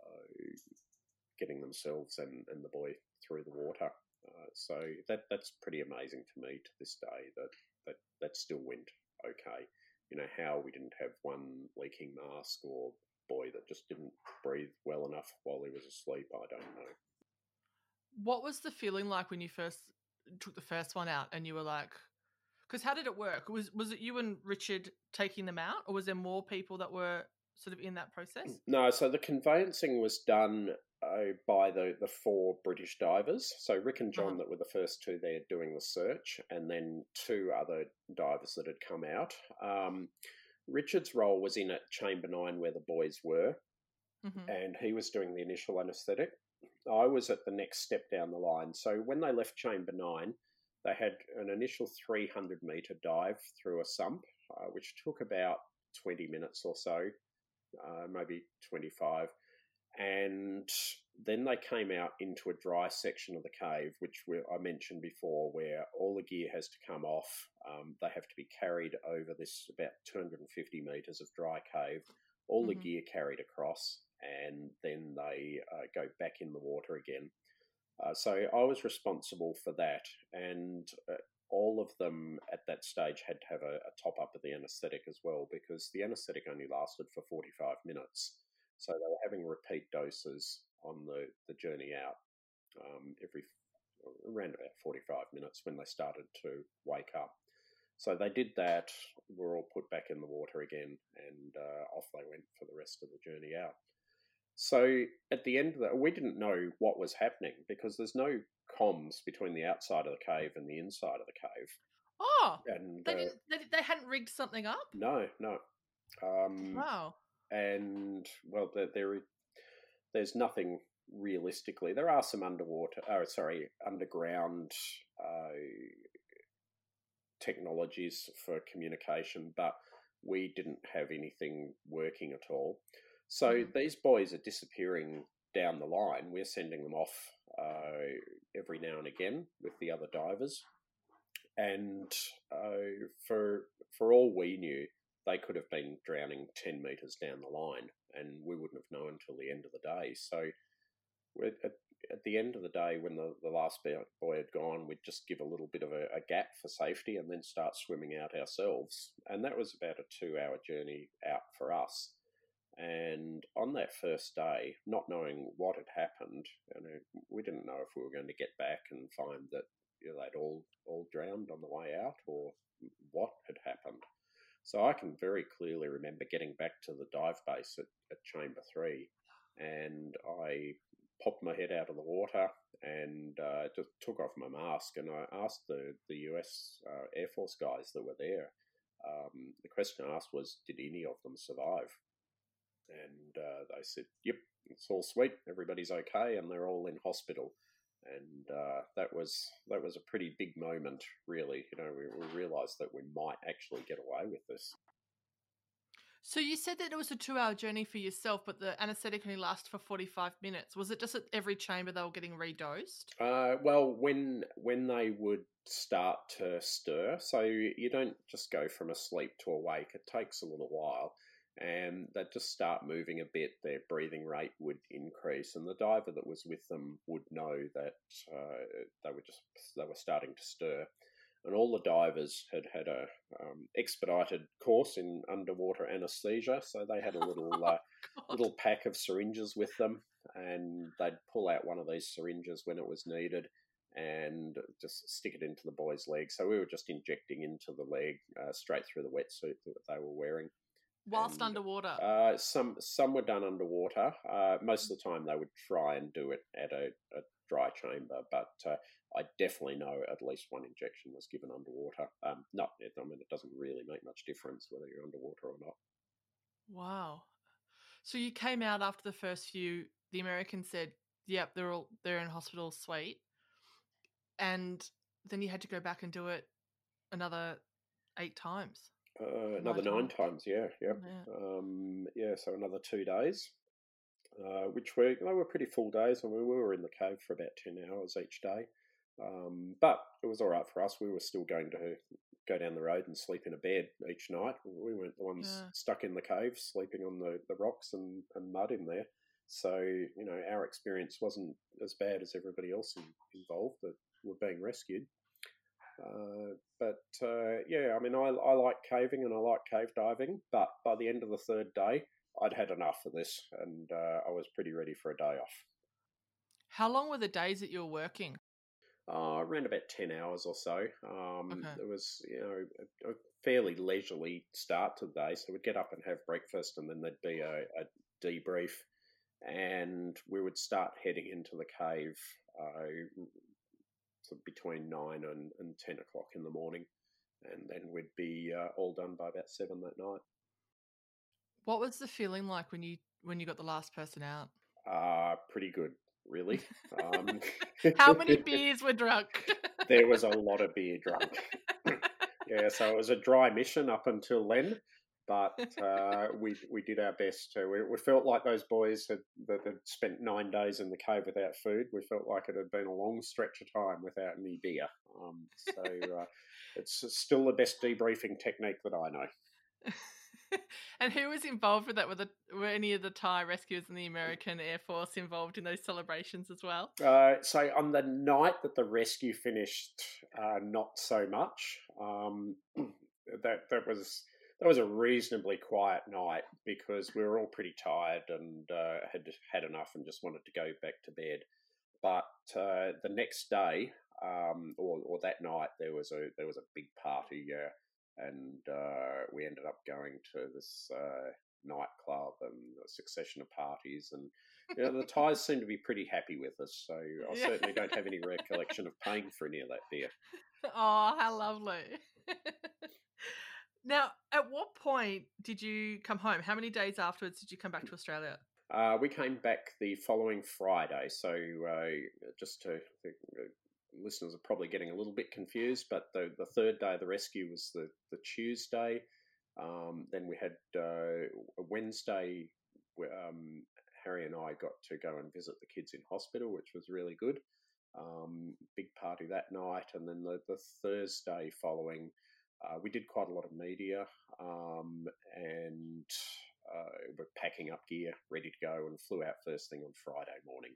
Speaker 2: uh, getting themselves and, and the boy through the water. Uh, so that that's pretty amazing to me to this day that that that still went okay. You know how we didn't have one leaking mask or boy that just didn't breathe well enough while he was asleep. I don't know.
Speaker 1: What was the feeling like when you first took the first one out and you were like, because how did it work? Was was it you and Richard taking them out, or was there more people that were sort of in that process?
Speaker 2: No, so the conveyancing was done uh, by the the four British divers. So Rick and John uh-huh. that were the first two there doing the search, and then two other divers that had come out. Um, Richard's role was in at Chamber 9 where the boys were, mm-hmm. and he was doing the initial anaesthetic. I was at the next step down the line. So when they left Chamber 9, they had an initial 300 metre dive through a sump, uh, which took about 20 minutes or so, uh, maybe 25 and then they came out into a dry section of the cave, which I mentioned before, where all the gear has to come off. Um, they have to be carried over this about 250 meters of dry cave, all mm-hmm. the gear carried across, and then they uh, go back in the water again. Uh, so I was responsible for that, and uh, all of them at that stage had to have a, a top up of the anaesthetic as well, because the anaesthetic only lasted for 45 minutes. So they were having repeat doses on the, the journey out um, every around about 45 minutes when they started to wake up. So they did that, were all put back in the water again, and uh, off they went for the rest of the journey out. So at the end of that, we didn't know what was happening because there's no comms between the outside of the cave and the inside of the cave.
Speaker 1: Oh, and they, uh, didn't, they, they hadn't rigged something up.
Speaker 2: No, no. Um,
Speaker 1: wow and
Speaker 2: well, there there's nothing realistically. There are some underwater, oh, sorry, underground uh, technologies for communication, but we didn't have anything working at all. So mm. these boys are disappearing down the line. We're sending them off uh, every now and again with the other divers, and uh, for for all we knew, they could have been drowning ten meters down the line, and we wouldn't have known until the end of the day. So at, at the end of the day, when the, the last boy had gone, we'd just give a little bit of a, a, gap for safety and then start swimming out ourselves. And that was about a two hour journey out for us. And on that first day, not knowing what had happened, know, we didn't know if we were going to get back and find that you know, they'd all, all drowned on the way out or what had happened. So I can very clearly remember getting back to the dive base at, at Chamber 3 and I popped my head out of the water and uh, just took off my mask. And I asked the, the US uh, Air Force guys that were there, um, the question I asked was, did any of them survive? And uh, they said, yep, it's all sweet. Everybody's okay. And they're all in hospital. And uh, that was that was a pretty big moment, really. You know, we, we realised that we might actually get away with this.
Speaker 1: So you said that it was a two-hour journey for yourself, but the anaesthetic only lasted for forty-five minutes. Was it just at every chamber they were getting redosed?
Speaker 2: Uh, well, when when they would start to stir, so you don't just go from asleep to awake. It takes a little while, and they'd just start moving a bit. Their breathing rate would increase, and the diver that was with them would know that uh, they were just they were starting to stir and all the divers had had a um, expedited course in underwater anesthesia, so they had a *laughs* little oh, uh, little pack of syringes with them, and they'd pull out one of these syringes when it was needed and just stick it into the boy's leg. So we were just injecting into the leg uh, straight through the wetsuit that they were wearing.
Speaker 1: Whilst and, underwater,
Speaker 2: uh, some some were done underwater. Uh, most of the time, they would try and do it at a, a dry chamber, but uh, I definitely know at least one injection was given underwater. Um, not, I mean, it doesn't really make much difference whether you're underwater or not.
Speaker 1: Wow. So you came out after the first few. The Americans said, "Yep, they're all they're in hospital, sweet," and then you had to go back and do it another eight times.
Speaker 2: Uh, another nine, times, yeah, yep. yeah. Um, yeah. So another two days, uh, which were they were pretty full days, and we were in the cave for about ten hours each day. Um, but it was all right for us. We were still going to go down the road and sleep in a bed each night. We weren't the ones yeah. stuck in the cave sleeping on the, the rocks and, and mud in there. So, you know, our experience wasn't as bad as everybody else involved that were being rescued. Uh, but uh, yeah, I mean, I, I like caving and I like cave diving, but by the end of the third day, I'd had enough of this and uh, I was pretty ready for a day off.
Speaker 1: How long were the days that you were working?
Speaker 2: uh, around about 10 hours or so. Um, okay. It was, you know, a, a, fairly leisurely start to the day. So we'd get up and have breakfast, and then there'd be a, a debrief, and we would start heading into the cave uh, between 9 and, and 10 o'clock in the morning. And then we'd be uh, all done by about 7 that night.
Speaker 1: What was the feeling like when you when you got the last person out?
Speaker 2: Uh, pretty good really. Um, *laughs*
Speaker 1: How many *laughs* beers were drunk?
Speaker 2: there was a lot of beer drunk. *laughs* yeah, so it was a dry mission up until then, but uh, we we did our best to. We, we, felt like those boys had that had spent nine days in the cave without food. We felt like it had been a long stretch of time without any beer. Um, so uh, it's still the best debriefing technique that I know. *laughs*
Speaker 1: and who was involved with that? Were, the, were any of the Thai rescuers and the American Air Force involved in those celebrations as well?
Speaker 2: Uh, so on the night that the rescue finished, uh, not so much. Um, *clears throat* that that was that was a reasonably quiet night because we were all pretty tired and uh, had had enough and just wanted to go back to bed. But uh, the next day, um, or, or that night, there was a there was a big party. Uh, and uh, we ended up going to this uh, nightclub and a succession of parties and you know, the *laughs* Thais seem to be pretty happy with us so i certainly don't have any *laughs* recollection of paying for any of that beer
Speaker 1: oh how lovely *laughs* now at what point did you come home how many days afterwards did you come back to australia
Speaker 2: Uh, we came back the following Friday, so uh, just to the listeners are probably getting a little bit confused, but the, the third day of the rescue was the, the Tuesday. Um, then we had uh, Wednesday. Um, Harry and I got to go and visit the kids in hospital, which was really good. Um, big party that night, and then the, the Thursday following, uh, we did quite a lot of media, um, and uh, we're packing up gear, ready to go, and flew out first thing on Friday morning.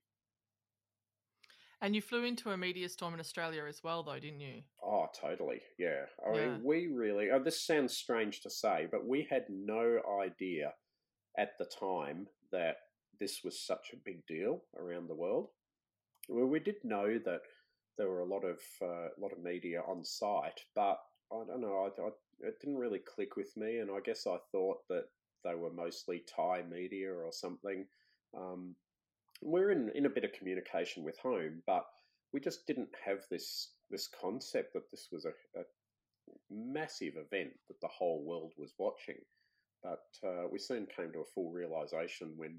Speaker 1: And you flew into a media storm in Australia as well, though, didn't you?
Speaker 2: Oh, totally. Yeah. I
Speaker 1: Yeah.
Speaker 2: mean, we really, oh, this sounds strange to say, but we had no idea at the time that this was such a big deal around the world. Well, we did know that there were a lot of uh, lot of media on site, but I don't know. I, I, it didn't really click with me, and I guess I thought that they were mostly Thai media or something. Um, we're in, in a bit of communication with home, but we just didn't have this this concept that this was a, a massive event that the whole world was watching. But uh, we soon came to a full realization when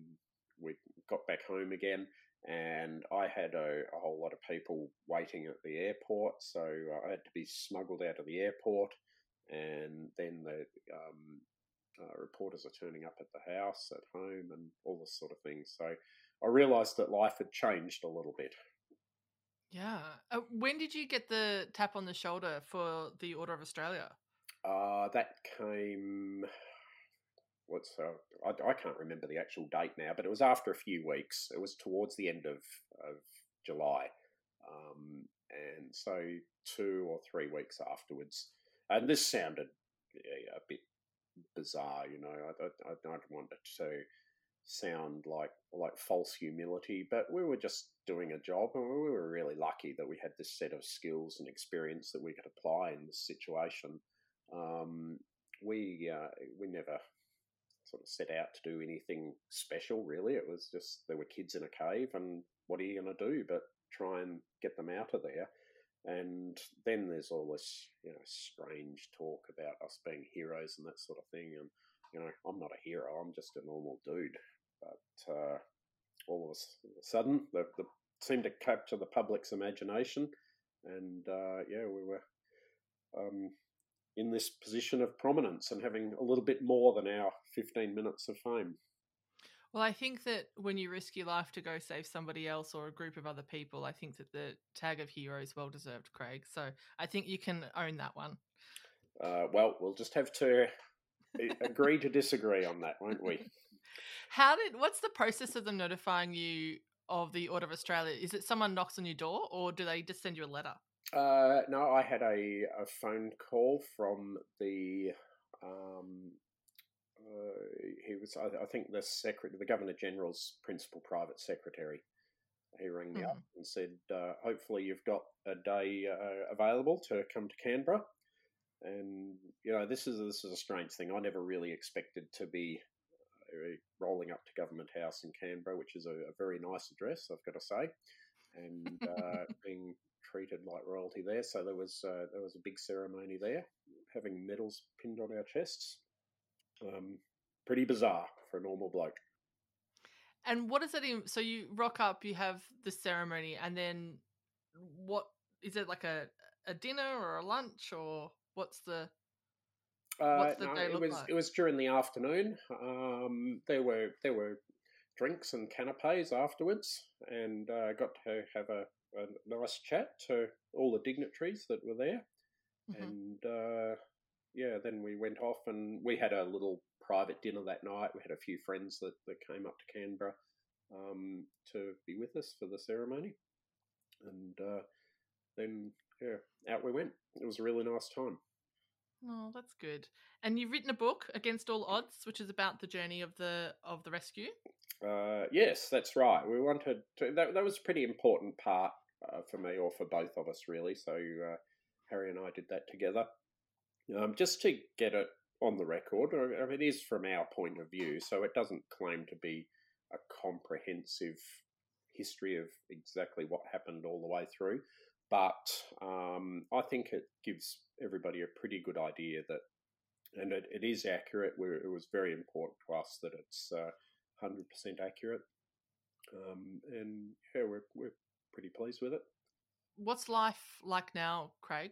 Speaker 2: we got back home again, and I had a, a whole lot of people waiting at the airport, so I had to be smuggled out of the airport, and then the um, uh, reporters are turning up at the house, at home, and all this sort of thing. So I realised that life had changed a little bit.
Speaker 1: Yeah. Uh, when did you get the tap on the shoulder for the Order of Australia?
Speaker 2: Uh, that came. What's uh, I, I can't remember the actual date now, but it was after a few weeks. It was towards the end of of July, um, and so two or three weeks afterwards. And this sounded yeah, a bit bizarre, you know. I, I, I don't want it to sound like like false humility, but we were just doing a job, and we were really lucky that we had this set of skills and experience that we could apply in this situation. Um, we uh, we never sort of set out to do anything special, really. It was just there were kids in a cave, and what are you going to do but try and get them out of there? And then there's all this, you know, strange talk about us being heroes and that sort of thing. And you know, I'm not a hero; I'm just a normal dude. But uh, all of a sudden, the, the seemed to capture the public's imagination, and uh, yeah, we were um, in this position of prominence and having a little bit more than our 15 minutes of fame.
Speaker 1: Well, I think that when you risk your life to go save somebody else or a group of other people, I think that the tag of hero is well deserved, Craig. So I think you can own that one.
Speaker 2: Uh, well, we'll just have to agree to disagree on that, won't we? *laughs*
Speaker 1: How did? What's the process of them notifying you of the Order of Australia? Is it someone knocks on your door, or do they just send you a letter?
Speaker 2: Uh, no, I had a, a phone call from the. Um, uh, he was, I, I, think, the secretary, the Governor General's principal private secretary. He rang me mm. up and said, uh, "Hopefully, you've got a day uh, available to come to Canberra." And you know, this is this is a strange thing. I never really expected to be uh, rolling up to Government House in Canberra, which is a, a very nice address, I've got to say, and *laughs* uh, being treated like royalty there. So there was uh, there was a big ceremony there, having medals pinned on our chests. Um, pretty bizarre for a normal bloke.
Speaker 1: And what is it? In, so you rock up, you have the ceremony, and then what is it like a a dinner or a lunch or what's the what's the
Speaker 2: uh, no, it was like? it was during the afternoon. Um, there were there were drinks and canapes afterwards, and uh, got to have a, a, nice chat to all the dignitaries that were there. Mm-hmm. And uh, yeah, then we went off and we had a little private dinner that night. We had a few friends that, that came up to Canberra um, to be with us for the ceremony, and uh, then yeah, out we went. It was a really nice time.
Speaker 1: Oh, that's good. And you've written a book, Against All Odds, which is about the journey of the of the rescue.
Speaker 2: Uh, yes, that's right. We wanted to. That, that was a pretty important part uh, for me, or for both of us, really. So uh, Harry and I did that together, um, just to get it on the record. I mean, it is from our point of view, so it doesn't claim to be a comprehensive history of exactly what happened all the way through. But um, I think it gives everybody a pretty good idea that, and it, it is accurate. Where it was very important to us that it's uh, hundred percent accurate. Um, and yeah, we're we're pretty pleased with it.
Speaker 1: What's life like now, Craig?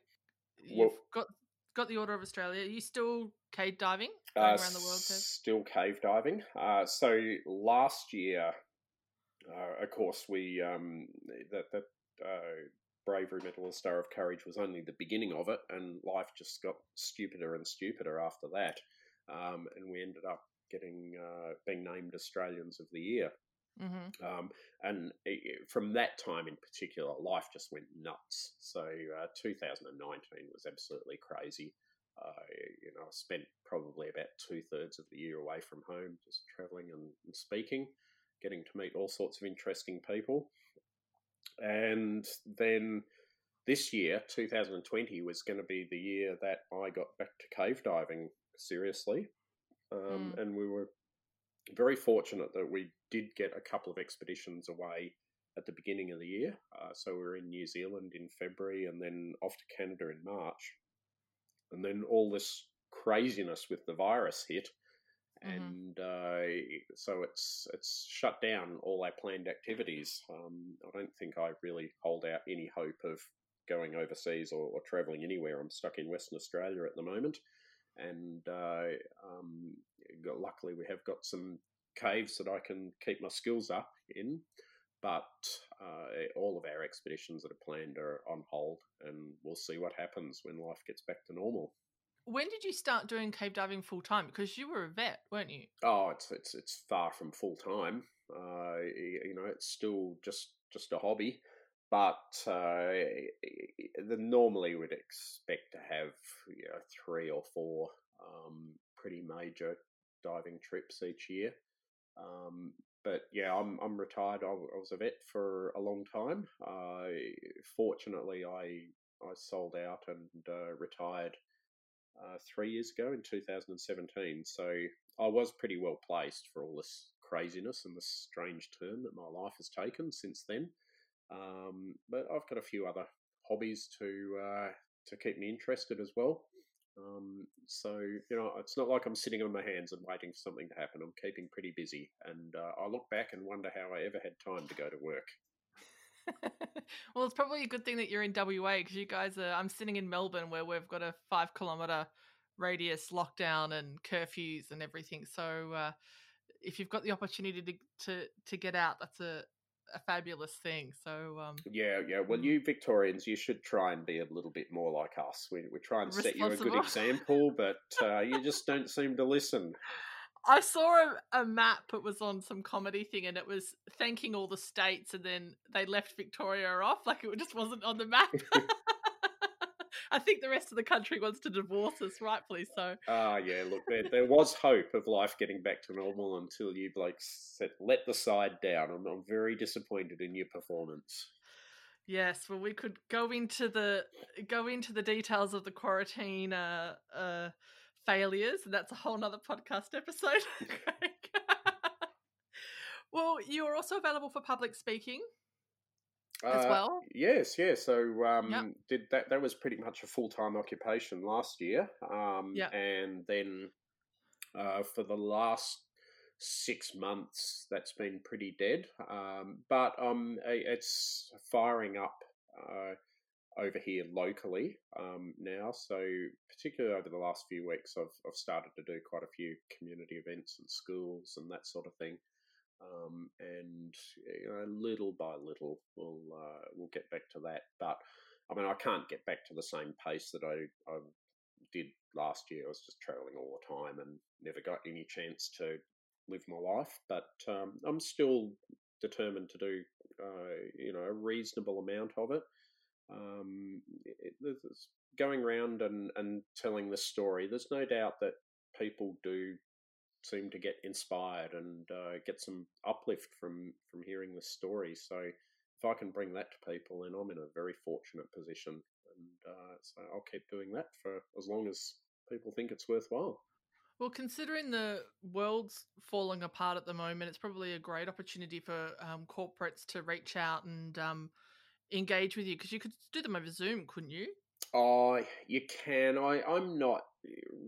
Speaker 1: You've
Speaker 2: Well-
Speaker 1: got got the Order of Australia. Are you still cave diving
Speaker 2: Uh,
Speaker 1: around the world? Kev?
Speaker 2: Still cave diving. Uh, so last year, uh, of course, we um, that that uh, bravery medal and star of courage was only the beginning of it, and life just got stupider and stupider after that, um, and we ended up getting uh, being named Australians of the Year.
Speaker 1: Mm-hmm.
Speaker 2: Um, and i i- from that time in particular, life just went nuts. So uh, 2019 was absolutely crazy. Uh, you know, I spent probably about two thirds of the year away from home, just traveling and, and speaking, getting to meet all sorts of interesting people. And then this year, 2020, was going to be the year that I got back to cave diving seriously. Um, And we were very fortunate that we did get a couple of expeditions away at the beginning of the year. Uh, so we were in New Zealand in February and then off to Canada in March. And then all this craziness with the virus hit.
Speaker 1: Mhm.
Speaker 2: And uh, so it's it's shut down all our planned activities. Um, I don't think I really hold out any hope of going overseas or, or travelling anywhere. I'm stuck in Western Australia at the moment, and uh, um, got, luckily we have got some caves that I can keep my skills up in. But uh, all of our expeditions that are planned are on hold, and we'll see what happens when life gets back to normal.
Speaker 1: When did you start doing cave diving full time? Because you were a vet, weren't you?
Speaker 2: Oh, it's it's it's far from full time. Uh, you know, it's still just just a hobby. But uh, normally would expect to have you know, three or four um, pretty major diving trips each year. Um, but yeah, I'm I'm retired. I, was a vet for a long time. Uh, fortunately, I I sold out and uh, retired uh, three years ago in 2017. So I was pretty well placed for all this craziness and this strange turn that my life has taken since then. Um, but I've got a few other hobbies to uh, to keep me interested as well. Um, so you know, it's not like I'm sitting on my hands and waiting for something to happen. I'm keeping pretty busy, and uh, I look back and wonder how I ever had time to go to work. *laughs*
Speaker 1: well, it's probably a good thing that you're in WA because you guys are. I'm sitting in Melbourne where we've got a five kilometre radius lockdown and curfews and everything. So uh, if you've got the opportunity to to to get out, that's a a fabulous thing. So um,
Speaker 2: Yeah, yeah. Well,
Speaker 1: Mm.
Speaker 2: you Victorians, you should try and be a little bit more like us. We we try and set you a good *laughs* example, but uh, you just don't seem to listen.
Speaker 1: I saw a, a map. It was on some comedy thing, and it was thanking all the states, and then they left Victoria off, like it just wasn't on the map. *laughs* *laughs* I think the rest of the country wants to divorce us, rightfully so.
Speaker 2: Ah, yeah. Look, there, there was hope of life getting back to normal until you blokes said, let the side down. I'm, I'm very disappointed in your performance.
Speaker 1: Yes, well, we could go into the go into the details of the quarantine uh, uh, failures, and that's a whole nother podcast episode. *laughs* *laughs* *laughs* Well, you are also available for public speaking as
Speaker 2: Uh,
Speaker 1: well.
Speaker 2: Yes, yeah. So um, did that? That was pretty much a full time occupation last year. Um,
Speaker 1: Yeah.
Speaker 2: and then uh, for the last six months, that's been pretty dead. Um, but um, it's firing up uh, over here locally um, now. So particularly over the last few weeks, I've I've started to do quite a few community events and schools and that sort of thing. Um, and you know, little by little, we'll uh, we'll get back to that. But I mean, I can't get back to the same pace that I, I did last year. I was just traveling all the time and never got any chance to live my life. But um, I'm still determined to do uh, you know a reasonable amount of it. Um, it, it's going around and, and telling the story. There's no doubt that people do seem to get inspired and uh, get some uplift from from hearing the story. So if I can bring that to people, then I'm in a very fortunate position, and uh, so I'll keep doing that for as long as people think it's worthwhile.
Speaker 1: Well, considering the world's falling apart at the moment, it's probably a great opportunity for um, corporates to reach out and um, engage with you because you could do them over Zoom, couldn't you?
Speaker 2: Oh, you can. I, I'm not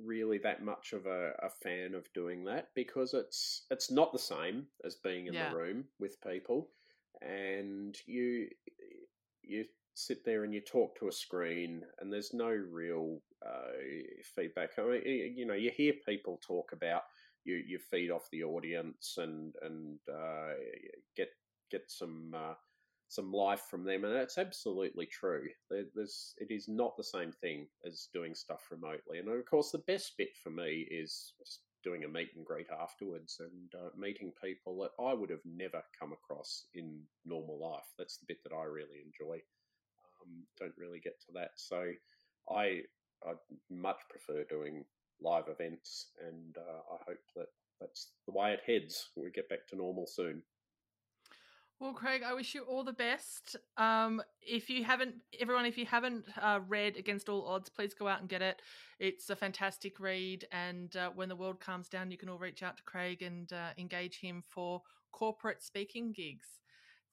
Speaker 2: really that much of a, a, fan of doing that because it's it's not the same as being in yeah. the room with people, and you you sit there and you talk to a screen, and there's no real uh, feedback. I mean, you know, you hear people talk about you you feed off the audience and and uh, get get some uh, some life from them, and that's absolutely true. There's, it is not the same thing as doing stuff remotely, and of course, the best bit for me is just doing a meet and greet afterwards and uh, meeting people that I would have never come across in normal life. That's the bit that I really enjoy. Um, don't really get to that, so I I much prefer doing live events, and uh, I hope that that's the way it heads. We get back to normal soon.
Speaker 1: Well, Craig, I wish you all the best. Um, if you haven't, everyone, if you haven't uh, read Against All Odds, please go out and get it. It's a fantastic read, and uh, when the world calms down, you can all reach out to Craig and uh, engage him for corporate speaking gigs.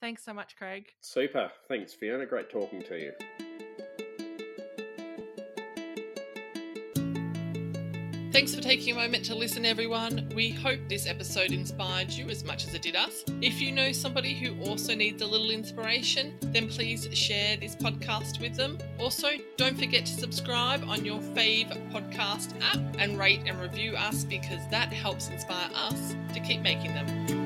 Speaker 1: Thanks so much, Craig.
Speaker 2: Super. Thanks, Fiona. Great talking to you.
Speaker 1: Thanks for taking a moment to listen, everyone. We hope this episode inspired you as much as it did us. If you know somebody who also needs a little inspiration, then please share this podcast with them. Also, don't forget to subscribe on your fave podcast app and rate and review us because that helps inspire us to keep making them.